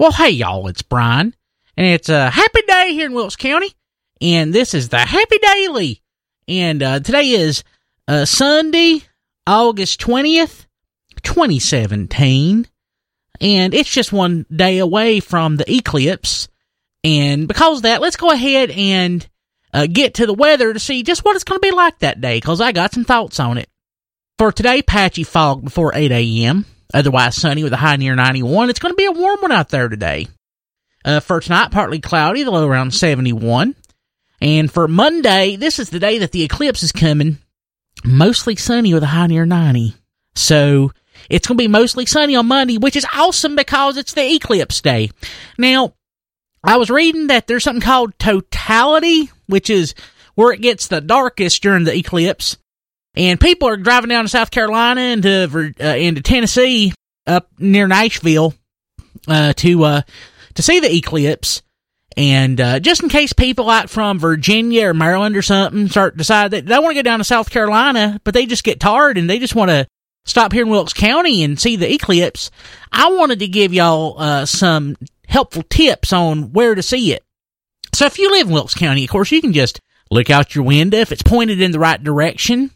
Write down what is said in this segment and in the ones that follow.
Well, hey, y'all, it's Brian, and it's a happy day here in Wilkes County, and this is the Happy Daily. And uh, today is uh, Sunday, August 20th, 2017, and it's just one day away from the eclipse. And because of that, let's go ahead and uh, get to the weather to see just what it's going to be like that day, because I got some thoughts on it. For today, patchy fog before 8 a.m. Otherwise sunny with a high near 91. It's going to be a warm one out there today. Uh, for tonight, partly cloudy, the low around 71. And for Monday, this is the day that the eclipse is coming. Mostly sunny with a high near 90. So it's going to be mostly sunny on Monday, which is awesome because it's the eclipse day. Now, I was reading that there's something called totality, which is where it gets the darkest during the eclipse. And people are driving down to South Carolina into uh, into Tennessee up near Nashville uh, to uh, to see the eclipse. And uh, just in case people like from Virginia or Maryland or something start decide that they want to go down to South Carolina, but they just get tired and they just want to stop here in Wilkes County and see the eclipse, I wanted to give y'all uh, some helpful tips on where to see it. So if you live in Wilkes County, of course, you can just look out your window if it's pointed in the right direction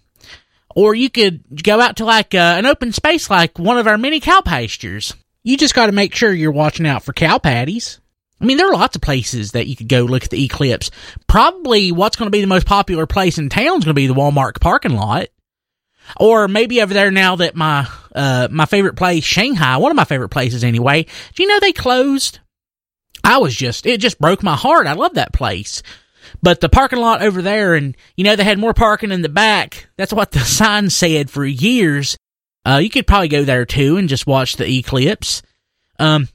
or you could go out to like uh, an open space like one of our mini cow pastures. You just got to make sure you're watching out for cow patties. I mean, there are lots of places that you could go look at the eclipse. Probably what's going to be the most popular place in town is going to be the Walmart parking lot. Or maybe over there now that my uh, my favorite place, Shanghai, one of my favorite places anyway. Do you know they closed? I was just it just broke my heart. I love that place. But the parking lot over there, and you know, they had more parking in the back. That's what the sign said for years. Uh, you could probably go there too and just watch the eclipse. Um,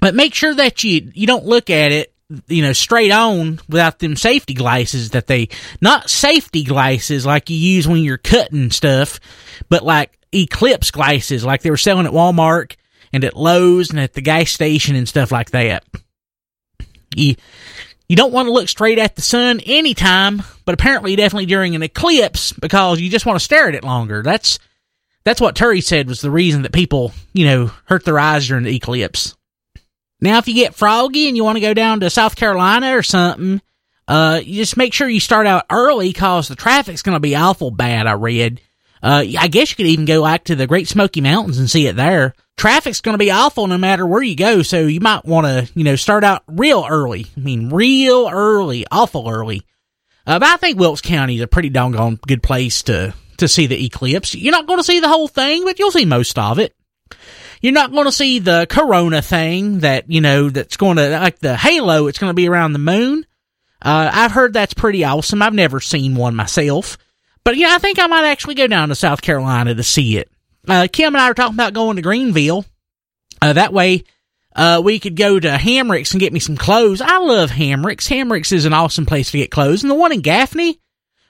but make sure that you, you don't look at it, you know, straight on without them safety glasses that they, not safety glasses like you use when you're cutting stuff, but like eclipse glasses like they were selling at Walmart and at Lowe's and at the gas station and stuff like that. You, you don't want to look straight at the sun anytime, but apparently definitely during an eclipse because you just want to stare at it longer. That's that's what Turry said was the reason that people, you know, hurt their eyes during the eclipse. Now, if you get froggy and you want to go down to South Carolina or something, uh, you just make sure you start out early because the traffic's going to be awful bad. I read. Uh, I guess you could even go back to the Great Smoky Mountains and see it there traffic's going to be awful no matter where you go. So you might want to, you know, start out real early. I mean, real early, awful early. Uh, but I think Wilkes County is a pretty doggone good place to, to see the eclipse. You're not going to see the whole thing, but you'll see most of it. You're not going to see the corona thing that, you know, that's going to, like the halo, it's going to be around the moon. Uh, I've heard that's pretty awesome. I've never seen one myself. But, yeah, I think I might actually go down to South Carolina to see it uh, Kim and I were talking about going to Greenville. Uh, that way, uh, we could go to Hamricks and get me some clothes. I love Hamricks. Hamricks is an awesome place to get clothes. And the one in Gaffney,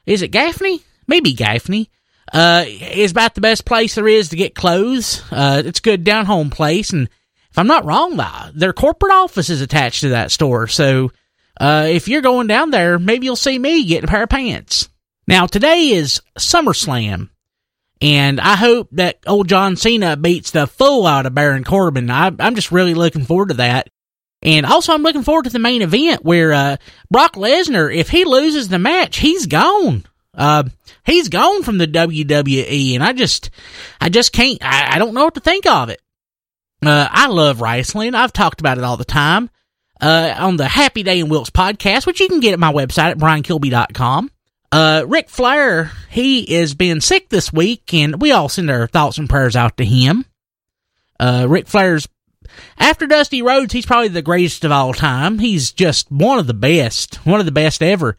is it Gaffney? Maybe Gaffney. Uh, is about the best place there is to get clothes. Uh, it's a good down home place. And if I'm not wrong, though, their corporate office is attached to that store. So, uh, if you're going down there, maybe you'll see me getting a pair of pants. Now, today is SummerSlam. And I hope that old John Cena beats the fool out of Baron Corbin. I, am just really looking forward to that. And also, I'm looking forward to the main event where uh, Brock Lesnar, if he loses the match, he's gone. Uh, he's gone from the WWE, and I just, I just can't. I, I don't know what to think of it. Uh, I love wrestling. I've talked about it all the time. Uh, on the Happy Day in Wilkes podcast, which you can get at my website at briankilby.com. Uh, Ric Flair, he is being sick this week, and we all send our thoughts and prayers out to him. Uh, Ric Flair's, after Dusty Rhodes, he's probably the greatest of all time. He's just one of the best, one of the best ever.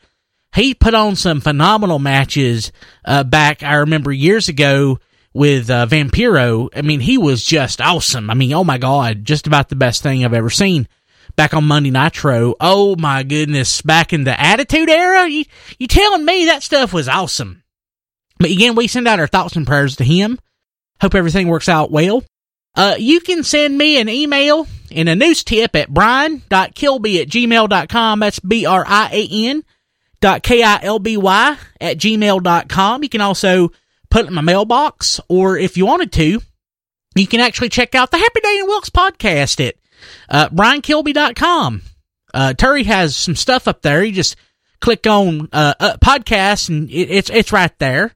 He put on some phenomenal matches, uh, back, I remember years ago with, uh, Vampiro. I mean, he was just awesome. I mean, oh my God, just about the best thing I've ever seen back on Monday Nitro. Oh my goodness, back in the Attitude Era, you you telling me that stuff was awesome? But again, we send out our thoughts and prayers to him. Hope everything works out well. Uh, you can send me an email and a news tip at brian.kilby at gmail.com. That's B-R-I-A-N dot K-I-L-B-Y at gmail.com. You can also put it in my mailbox, or if you wanted to, you can actually check out the Happy Day in Wilkes podcast at Uh, BrianKilby.com. Uh, Terry has some stuff up there. You just click on uh, uh podcasts and it, it's it's right there.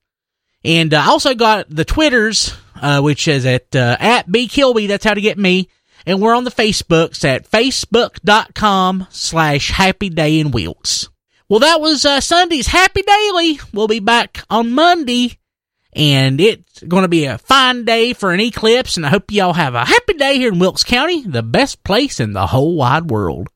And I uh, also got the Twitters, uh, which is at uh, at B Kilby. That's how to get me. And we're on the Facebooks at facebook.com slash happy day in Wilkes. Well, that was uh, Sunday's Happy Daily. We'll be back on Monday. And it's going to be a fine day for an eclipse. And I hope y'all have a happy day here in Wilkes County, the best place in the whole wide world.